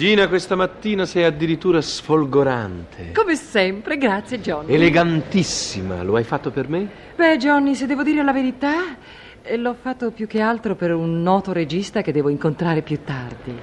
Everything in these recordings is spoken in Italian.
Gina, questa mattina sei addirittura sfolgorante. Come sempre, grazie Johnny. Elegantissima, lo hai fatto per me? Beh, Johnny, se devo dire la verità, eh, l'ho fatto più che altro per un noto regista che devo incontrare più tardi.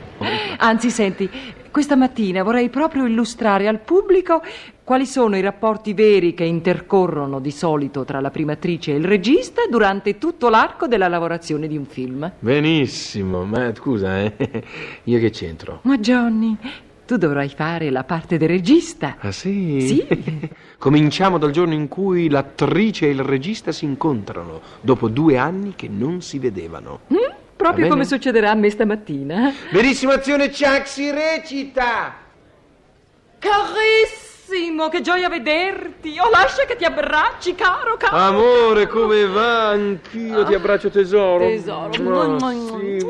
Anzi, senti, questa mattina vorrei proprio illustrare al pubblico quali sono i rapporti veri che intercorrono di solito tra la prima attrice e il regista durante tutto l'arco della lavorazione di un film. Benissimo, ma scusa, eh? io che c'entro? Ma Johnny, tu dovrai fare la parte del regista. Ah sì? Sì. Cominciamo dal giorno in cui l'attrice e il regista si incontrano, dopo due anni che non si vedevano. Mm? Proprio come succederà a me stamattina. Verissima azione, Chuck si recita! Carissimo, che gioia vederti! Oh, lascia che ti abbracci, caro, caro. Amore, come va? Anch'io ti abbraccio tesoro. Tesoro. Ah, sì.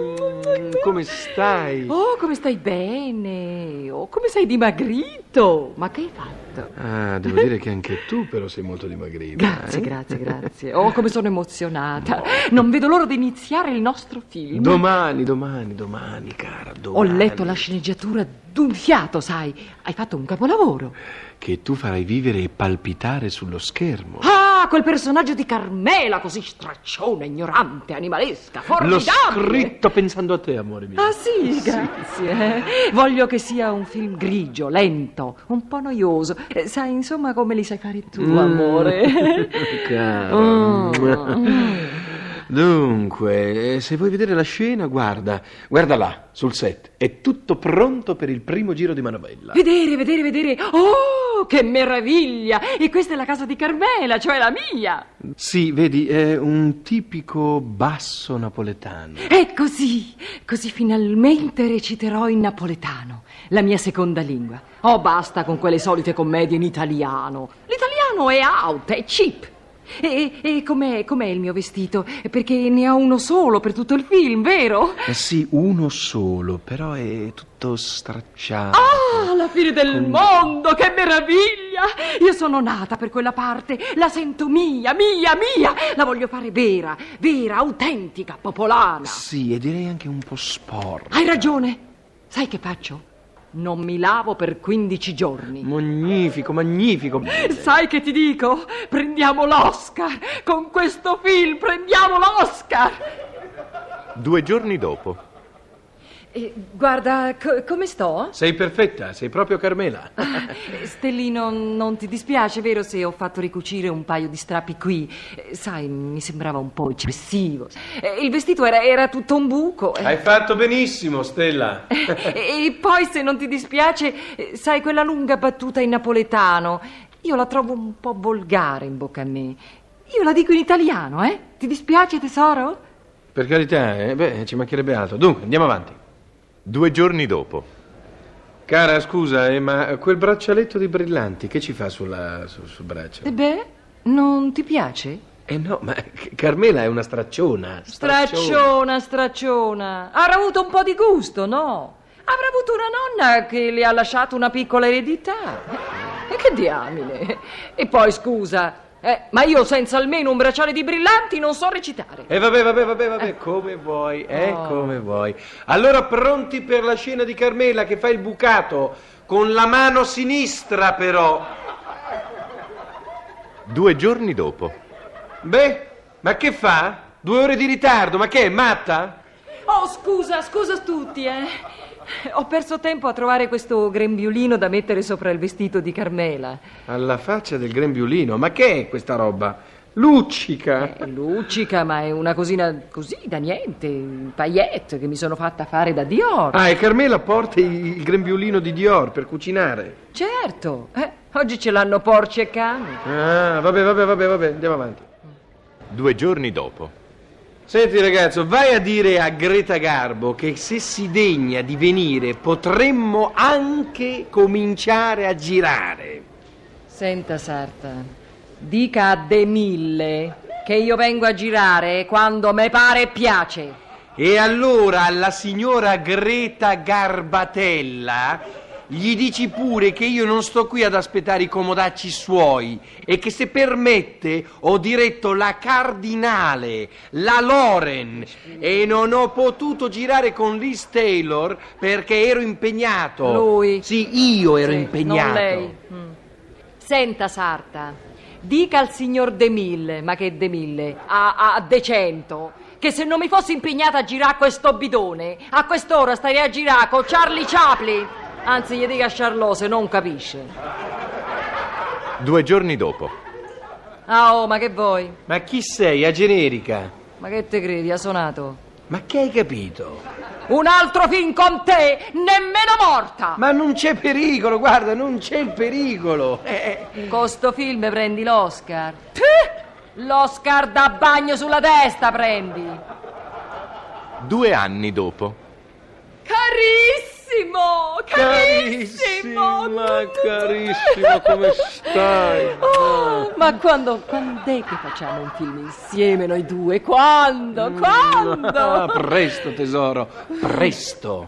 Come stai? Oh, come stai bene? Oh, come sei dimagrito? Ma che hai fatto? Ah, devo dire che anche tu però sei molto dimagrita. Grazie, eh? grazie, grazie. Oh, come sono emozionata. Non vedo l'ora di iniziare il nostro film. Domani, domani, domani, cara, Ho domani. letto la sceneggiatura d'un fiato, sai. Hai fatto un capolavoro. Che tu farai vivere e palpitare sullo schermo. Ah, quel personaggio di Carmela, così stracciona, ignorante, animalesca, L'ho formidabile. scritto pensando a te, amore mio. Ah sì, grazie. Voglio che sia un film grigio, lento, un po' noioso. Eh, Sai, insomma, come li sai fare tu, Mm. amore. Cara. Mm. Dunque, eh, se vuoi vedere la scena, guarda, guarda là, sul set. È tutto pronto per il primo giro di manovella. Vedere, vedere, vedere. Oh, che meraviglia! E questa è la casa di Carmela, cioè la mia. Sì, vedi, è un tipico basso napoletano. E così, così finalmente reciterò in napoletano, la mia seconda lingua. Oh, basta con quelle solite commedie in italiano. L'italiano è out, è cheap. E, e com'è, com'è il mio vestito? Perché ne ho uno solo per tutto il film, vero? Eh sì, uno solo, però è tutto stracciato. Ah, la fine del mondo, che meraviglia! Io sono nata per quella parte, la sento mia, mia, mia. La voglio fare vera, vera, autentica, popolana. Sì, e direi anche un po' sporca. Hai ragione. Sai che faccio? Non mi lavo per 15 giorni. Magnifico, magnifico. Sai che ti dico? Prendiamo l'Oscar! Con questo film prendiamo l'Oscar! Due giorni dopo. Eh, guarda, co- come sto? Sei perfetta, sei proprio Carmela. Stellino, non ti dispiace, vero, se ho fatto ricucire un paio di strappi qui? Eh, Sai, mi sembrava un po' eccessivo. Eh, Il vestito era, era tutto un buco. eh. Hai fatto benissimo, Stella. E poi, se non ti dispiace, sai, quella lunga battuta in napoletano, io la trovo un po' volgare in bocca a me. Io la dico in italiano, eh? Ti dispiace, tesoro? Per carità, eh? beh, ci mancherebbe altro. Dunque, andiamo avanti. Due giorni dopo. Cara, scusa, eh, ma quel braccialetto di brillanti che ci fa sulla, sul, sul braccio? E beh, non ti piace? Eh no, ma Carmela è una stracciona. Stracciona, stracciona. Avrà avuto un po' di gusto, no? Avrà avuto una nonna che le ha lasciato una piccola eredità. E che diamine. E poi, scusa, eh, ma io senza almeno un bracciale di brillanti non so recitare. E vabbè, vabbè, vabbè, vabbè, come vuoi, eh, Oh. come vuoi. Allora pronti per la scena di Carmela che fa il bucato, con la mano sinistra però. Due giorni dopo. Beh, ma che fa? Due ore di ritardo, ma che è, matta? Oh, scusa, scusa a tutti, eh. Ho perso tempo a trovare questo grembiulino da mettere sopra il vestito di Carmela. Alla faccia del grembiulino, ma che è questa roba? Luccica. È luccica, ma è una cosina così da niente, un paillette che mi sono fatta fare da Dior. Ah, e Carmela porta il, il grembiulino di Dior per cucinare. Certo, eh, oggi ce l'hanno porci e cani. Ah, vabbè, vabbè, vabbè, vabbè, andiamo avanti. Due giorni dopo. Senti ragazzo, vai a dire a Greta Garbo che se si degna di venire potremmo anche cominciare a girare. Senta, Sarta, dica a De Mille che io vengo a girare quando me pare e piace. E allora alla signora Greta Garbatella gli dici pure che io non sto qui ad aspettare i comodacci suoi e che se permette ho diretto la Cardinale, la Loren e non ho potuto girare con Liz Taylor perché ero impegnato. Lui? Sì, io ero Sì, impegnato. Non lei. Mm. Senta, Sarta, dica al signor De Mille, ma che De Mille? A, a De Cento, che se non mi fossi impegnata a girare questo bidone, a quest'ora starei a girare con Charlie Chaplin. Anzi, gli dica a Charlot se non capisce. Due giorni dopo. Ah, oh, ma che vuoi? Ma chi sei, a generica? Ma che te credi, ha suonato? Ma che hai capito? Un altro film con te, nemmeno morta! Ma non c'è pericolo, guarda, non c'è il pericolo. Eh, eh. Con sto film prendi l'Oscar. Puh! L'Oscar da bagno sulla testa prendi. Due anni dopo. Carissimo! Carissima, carissima, come stai? Oh, ma quando, quando è che facciamo un film insieme noi due? Quando? Quando? Ah, presto, tesoro, presto.